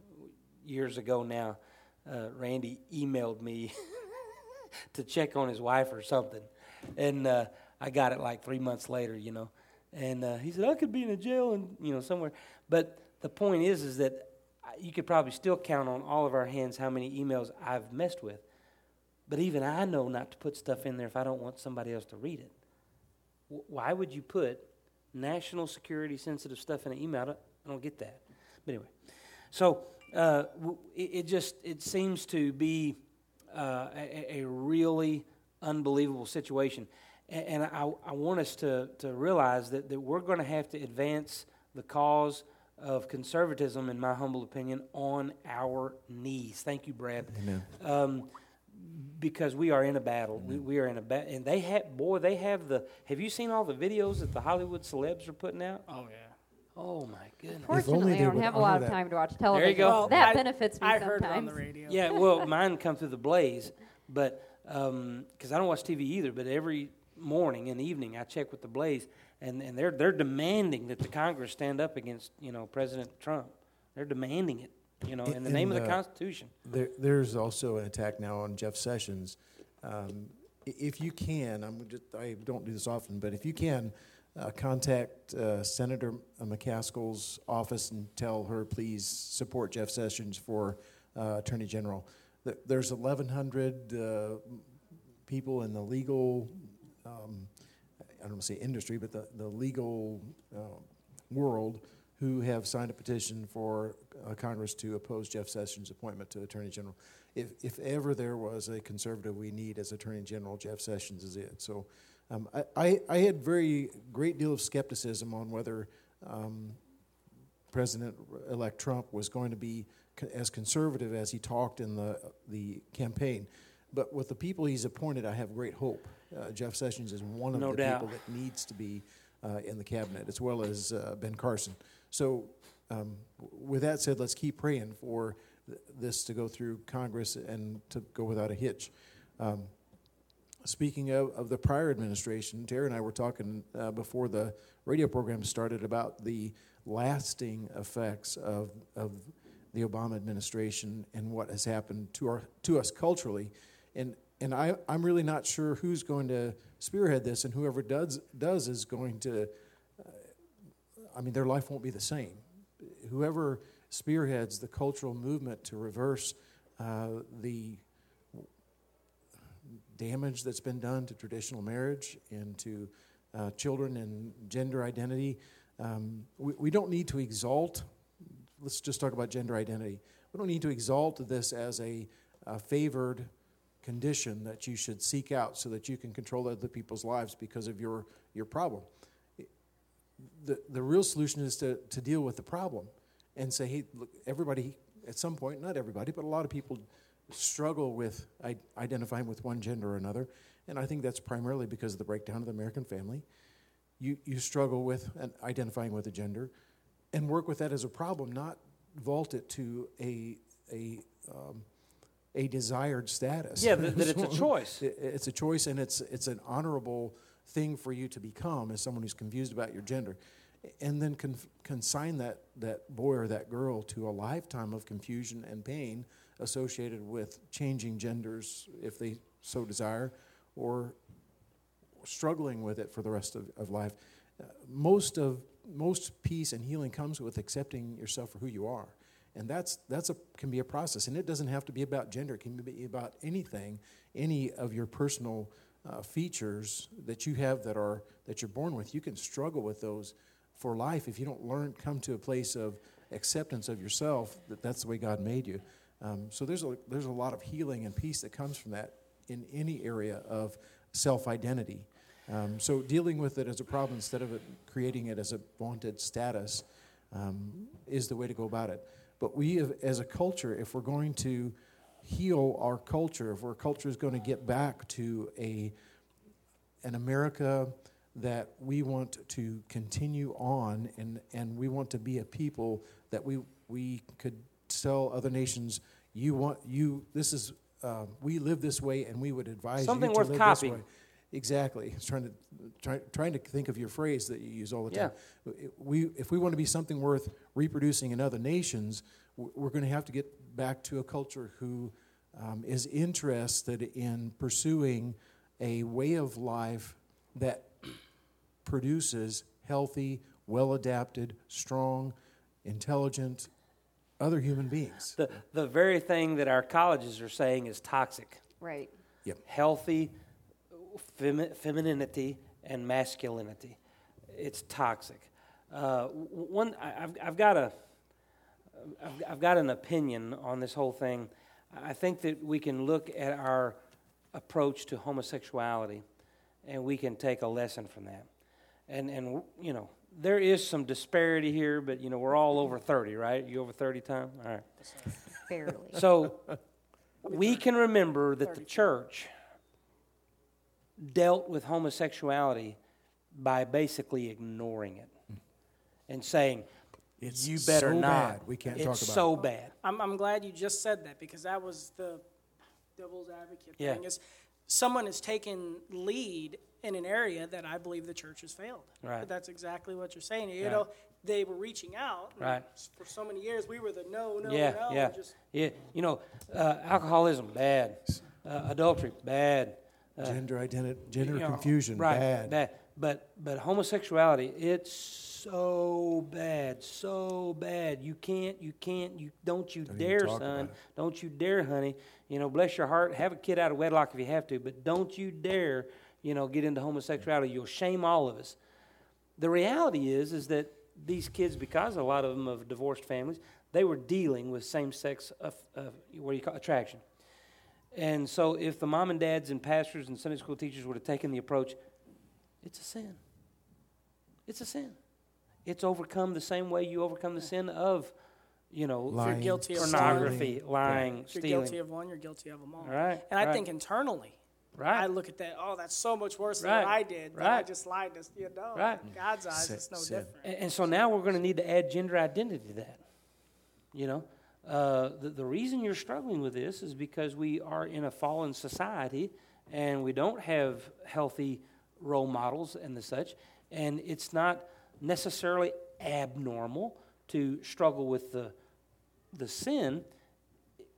years ago now. Uh, Randy emailed me to check on his wife or something, and uh, I got it like three months later. You know, and uh, he said I could be in a jail and you know somewhere. But the point is, is that you could probably still count on all of our hands how many emails I've messed with. But even I know not to put stuff in there if I don't want somebody else to read it. Wh- Why would you put national security sensitive stuff in an email? I don't, I don't get that. But anyway, so uh, it, it just it seems to be uh, a, a really unbelievable situation, A- and I, I want us to to realize that that we're going to have to advance the cause of conservatism, in my humble opinion, on our knees. Thank you, Brad Amen. um, because we are in a battle. We, we are in a battle, and they have boy, they have the. Have you seen all the videos that the Hollywood celebs are putting out? Oh yeah. Oh my goodness! Fortunately, they I don't have a lot honor of that. time to watch television. There you go. Well, that I- benefits me I sometimes. heard it on the radio. Yeah, well, mine come through the Blaze, but um, because I don't watch TV either. But every morning and evening, I check with the Blaze, and, and they're they're demanding that the Congress stand up against you know President Trump. They're demanding it, you know, in the name of the Constitution. There, there's also an attack now on Jeff Sessions. Um, if you can, I'm just, I don't do this often, but if you can, uh, contact uh, Senator McCaskill's office and tell her, please support Jeff Sessions for uh, Attorney General. There's 1,100 uh, people in the legal, um, I don't want to say industry, but the, the legal uh, world who have signed a petition for uh, Congress to oppose Jeff Sessions' appointment to Attorney General. If, if ever there was a conservative we need as Attorney General, Jeff Sessions is it. So um, I, I, I had very great deal of skepticism on whether um, President-elect Trump was going to be co- as conservative as he talked in the, the campaign. But with the people he's appointed, I have great hope. Uh, Jeff Sessions is one of No the doubt. people that needs to be uh, in the cabinet, as well as uh, Ben Carson. So, um, with that said, let's keep praying for th- this to go through Congress and to go without a hitch. Um, speaking of, of the prior administration, Terry and I were talking uh, before the radio program started about the lasting effects of, of the Obama administration and what has happened to, our, to us culturally. And, and I, I'm really not sure who's going to spearhead this, and whoever does, does is going to, I mean, their life won't be the same. Whoever spearheads the cultural movement to reverse uh, the damage that's been done to traditional marriage and to uh, children and gender identity. Um, we, we don't need to exalt, let's just talk about gender identity. We don't need to exalt this as a, a favored condition that you should seek out so that you can control other people's lives because of your, your problem. The, the real solution is to, to deal with the problem and say, hey, look, everybody, at some point, not everybody, but a lot of people struggle with I- identifying with one gender or another. And I think that's primarily because of the breakdown of the American family. You, you struggle with an identifying with a gender and work with that as a problem, not vault it to a, a, um, a desired status. Yeah, that, that it's a choice. It- It's a choice, and it's it's an honorable thing for you to become as someone who's confused about your gender, and then con- consign that that boy or that girl to a lifetime of confusion and pain associated with changing genders if they so desire, or struggling with it for the rest of, of life. Uh, most of most peace and healing comes with accepting yourself for who you are. And that's that's a can be a process. And it doesn't have to be about gender. It can be about anything any of your personal uh, features that you have that are that you're born with you can struggle with those for life if you don't learn come to a place of acceptance of yourself that that's the way god made you um, so there's a there's a lot of healing and peace that comes from that in any area of self-identity um, so dealing with it as a problem instead of it creating it as a vaunted status um, is the way to go about it. But we, as a culture, if we're going to heal our culture, if our culture is going to get back to a an America that we want to continue on, and, and we want to be a people that we we could tell other nations, you want you this is uh, we live this way, and we would advise Something you to worth live copying. this way. Exactly. It's trying to try, trying to think of your phrase that you use all the time. Yeah. We, if we want to be something worth reproducing in other nations, we're going to have to get back to a culture who um, is interested in pursuing a way of life that produces healthy, well adapted, strong, intelligent other human beings. The, the very thing that our colleges are saying is toxic. Right. Healthy femi- femininity and masculinity. It's toxic. Uh, one, I- I've, I've got a, I've, I've got an opinion on this whole thing. I think that we can look at our approach to homosexuality, and we can take a lesson from that. And and you know, there is some disparity here, but you know, we're all over thirty, right? You over thirty, Tom? All right. Barely. So we can remember that the church dealt with homosexuality by basically ignoring it and saying, It's you better so not. bad, we can't it's talk about so it." bad. I'm, I'm glad you just said that because that was the devil's advocate Yeah. thing. Is someone has taken lead in an area that I believe the church has failed. Right. But that's exactly what you're saying. You Right. know, they were reaching out. Right. For so many years, we were the no, no, yeah, no. yeah, Just yeah. You know, uh, alcoholism bad, uh, adultery bad, gender identity, gender you know, confusion, right, bad. bad. But but homosexuality, it's so bad, so bad. You can't, you can't, you don't you Don't dare, son. Don't you dare, honey. You know, bless your heart. Have a kid out of wedlock if you have to, but don't you dare, you know, get into homosexuality. You'll shame all of us. The reality is, is that these kids, because a lot of them of divorced families, they were dealing with same-sex, uh, uh, what do you call attraction. And so, if the mom and dads and pastors and Sunday school teachers would have taken the approach, it's a sin. It's a sin. It's overcome the same way you overcome the sin of, you know, If you're Lying, guilty of pornography, stealing, lying, if you're stealing. guilty of one, you're guilty of them all. Right, And I right. think internally, right. I look at that. Oh, that's so much worse than Right, what I did. But I just lied. To, you know, Right. in God's eyes, Sin- it's no sin. different. And, and so now we're going to need to add gender identity to that. You know, uh, the, the reason you're struggling with this is because we are in a fallen society and we don't have healthy role models and the such. And it's not necessarily abnormal to struggle with the, the sin.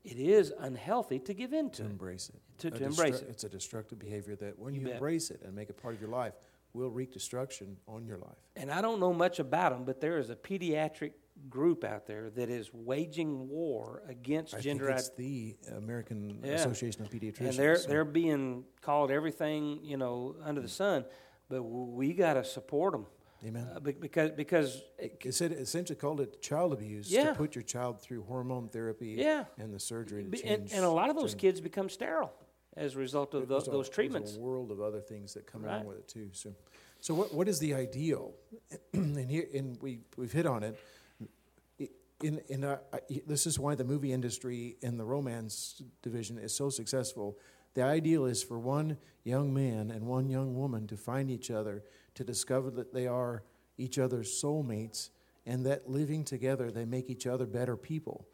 It is unhealthy to give in to to it. embrace it. To- to embrace it. It's a destructive behavior that when You you, embrace it and make it part of your life, will wreak destruction on your life. and I don't know much about them, but there is a pediatric group out there that is waging war against I gender think it's the American Yeah. Association of Pediatricians. and they're so- they're being called everything you know under the sun, but we got to support them Amen. uh, because because It said essentially called it child abuse Yeah. to put your child through hormone therapy yeah, and the surgery to change. and, and a lot of those change- kids become sterile as a result of there's tho- a- those there's treatments. a world of other things that come Right. along with it too. So, so what what is the ideal? and here, and we we've hit on it. In in I- this is why the movie industry in the romance division is so successful. The ideal is for one young man and one young woman to find each other, to discover that they are each other's soulmates, and that living together they make each other better people,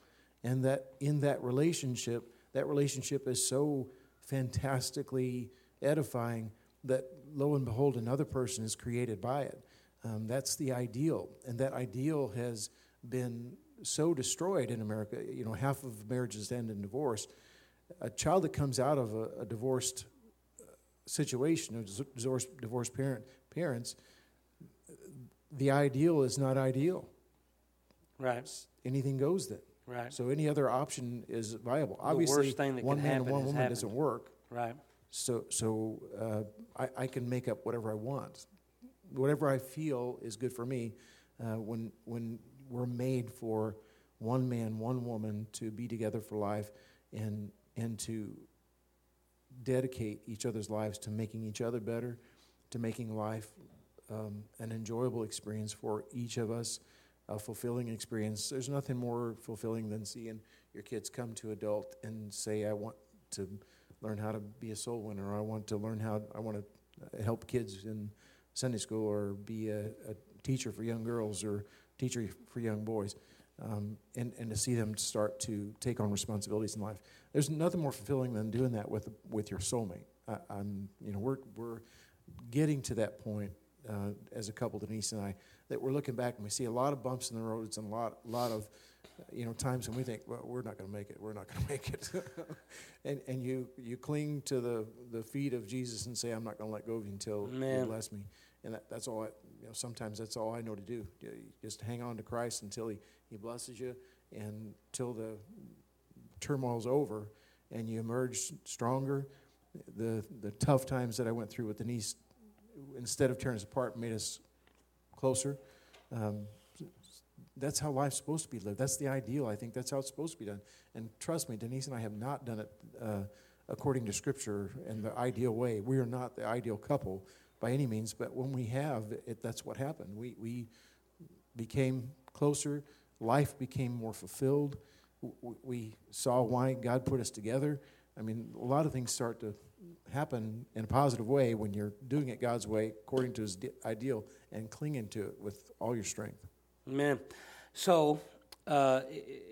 and that in that relationship, that relationship is so fantastically edifying that lo and behold, another person is created by it. Um, that's the ideal, and that ideal has been so destroyed in America. You know, half of marriages end in divorce. A child that comes out of a, a divorced uh, situation, dis- divorced, divorced parent, parents, the ideal is not ideal. Right, Anything goes then. right, So any other option is viable. The Obviously, worst thing that one man and one woman happened. doesn't work. right. So, so uh, I, I can make up whatever I want. Whatever I feel is good for me. Uh, when, when we're made for one man, one woman to be together for life and, and to dedicate each other's lives to making each other better, to making life um, an enjoyable experience for each of us, a fulfilling experience. There's nothing more fulfilling than seeing your kids come to adult and say, I want to learn how to be a soul winner, or I want to learn how, I want to help kids in Sunday school, or be a, a teacher for young girls, or teacher for young boys. Um, and, and to see them start to take on responsibilities in life. There's nothing more fulfilling than doing that with, with your soulmate. I, I'm, you know, we're, we're getting to that point uh, as a couple, Denise and I, that we're looking back and we see a lot of bumps in the roads and a lot, lot of, you know, times when we think, well, we're not going to make it. We're not going to make it. and and you, you cling to the, the feet of Jesus and say, I'm not going to let go of you until Man. you bless me. And that, that's all I, you know, sometimes that's all I know to do. Just hang on to Christ until he, he blesses you and till the turmoil's over and you emerge stronger. The, the tough times that I went through with Denise, instead of tearing us apart, made us closer. Um, that's how life's supposed to be lived. That's the ideal. I think that's how it's supposed to be done. And trust me, Denise and I have not done it uh, according to Scripture and the ideal way. We are not the ideal couple by any means, but when we have, it, that's what happened. We, we became closer, life became more fulfilled. We saw why God put us together. I mean, a lot of things start to happen in a positive way when you're doing it God's way, according to His ideal, and clinging to it with all your strength. Amen. So, uh,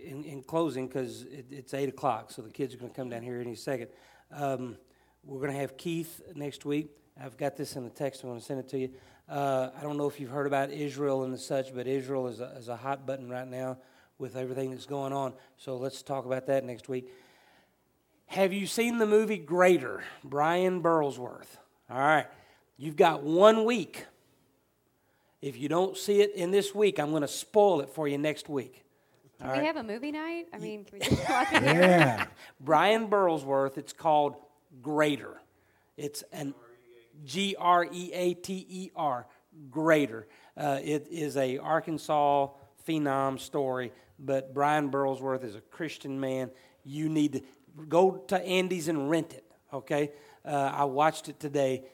in, in closing, because it, it's 8 o'clock, so the kids are going to come down here any second. Um, we're going to have Keith next week. I've got this in the text. I'm going to send it to you. Uh, I don't know if you've heard about Israel and such, but Israel is a, is a hot button right now with everything that's going on. So let's talk about that next week. Have you seen the movie Greater? Brian Burlsworth. All right. You've got one week. If you don't see it in this week, I'm going to spoil it for you next week. Can we have a movie night? I mean, can we just watch it here? Yeah. Brian Burlsworth, it's called Greater. It's an G R E A T E R, Greater. Uh, it is a Arkansas phenom story, but Brian Burlsworth is a Christian man. You need to go to Andy's and rent it, okay? Uh, I watched it today.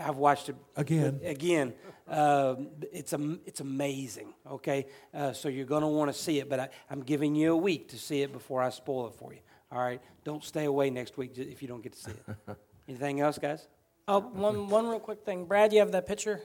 I've watched it Again. Again, uh, it's am- it's amazing. Okay, uh, so you're going to want to see it, but I, I'm giving you a week to see it before I spoil it for you. All right, don't stay away next week if you don't get to see it. Anything else, guys? Oh, one, one real quick thing. Brad, you have that picture?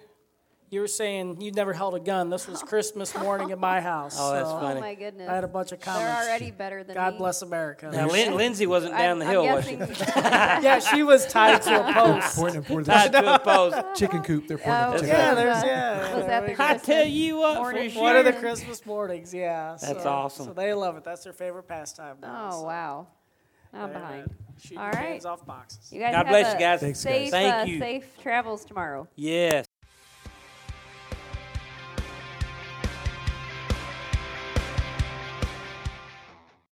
You were saying you never held a gun. This was Christmas morning at my house. Oh, that's so funny. Oh my goodness. I had a bunch of comments. They're already better than God me. bless America. Now, Lin- Lindsay wasn't down I'm, the hill, I'm was she? yeah, she was tied to a post. Pointing toward Tied to a post. chicken coop. They're pointing Oh, at chicken Yeah, there's yeah. Was that the I tell you what, for morning? sure. One of the Christmas mornings, yeah. That's so, awesome. So they love it. That's their favorite pastime. now, Oh so wow. I'm they're, behind. uh, Shooting All right. cans off boxes. You guys God have bless a you guys. Thanks, guys. safe, Thank uh, you. safe travels tomorrow. Yes.